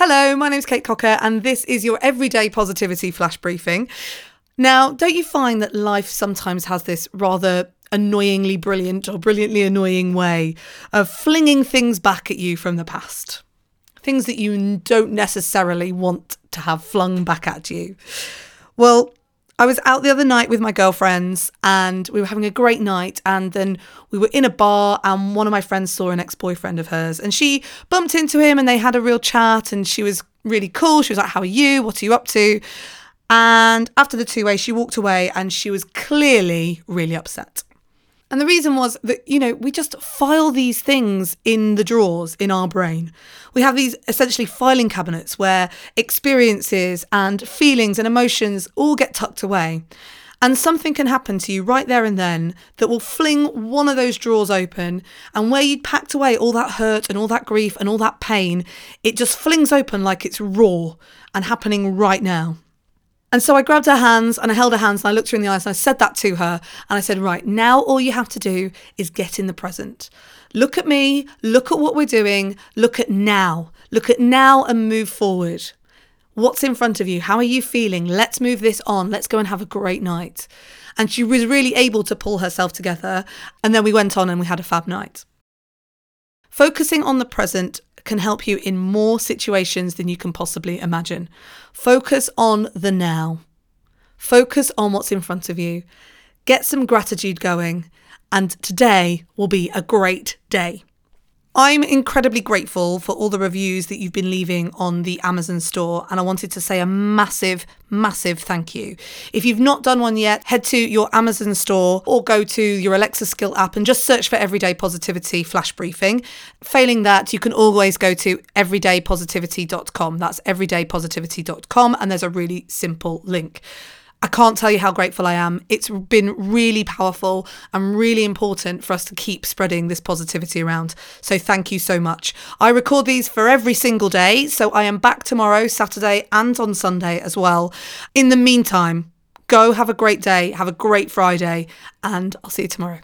Hello, my name's Kate Cocker, and this is your everyday positivity flash briefing. Now, don't you find that life sometimes has this rather annoyingly brilliant or brilliantly annoying way of flinging things back at you from the past? Things that you don't necessarily want to have flung back at you. Well, I was out the other night with my girlfriends and we were having a great night. And then we were in a bar, and one of my friends saw an ex boyfriend of hers. And she bumped into him and they had a real chat. And she was really cool. She was like, How are you? What are you up to? And after the two way, she walked away and she was clearly really upset. And the reason was that, you know, we just file these things in the drawers in our brain. We have these essentially filing cabinets where experiences and feelings and emotions all get tucked away. And something can happen to you right there and then that will fling one of those drawers open. And where you'd packed away all that hurt and all that grief and all that pain, it just flings open like it's raw and happening right now. And so I grabbed her hands and I held her hands and I looked her in the eyes and I said that to her. And I said, Right, now all you have to do is get in the present. Look at me, look at what we're doing, look at now, look at now and move forward. What's in front of you? How are you feeling? Let's move this on. Let's go and have a great night. And she was really able to pull herself together. And then we went on and we had a fab night. Focusing on the present can help you in more situations than you can possibly imagine. Focus on the now. Focus on what's in front of you. Get some gratitude going, and today will be a great day. I'm incredibly grateful for all the reviews that you've been leaving on the Amazon store, and I wanted to say a massive, massive thank you. If you've not done one yet, head to your Amazon store or go to your Alexa Skill app and just search for Everyday Positivity Flash Briefing. Failing that, you can always go to everydaypositivity.com. That's everydaypositivity.com, and there's a really simple link. I can't tell you how grateful I am. It's been really powerful and really important for us to keep spreading this positivity around. So thank you so much. I record these for every single day. So I am back tomorrow, Saturday, and on Sunday as well. In the meantime, go have a great day, have a great Friday, and I'll see you tomorrow.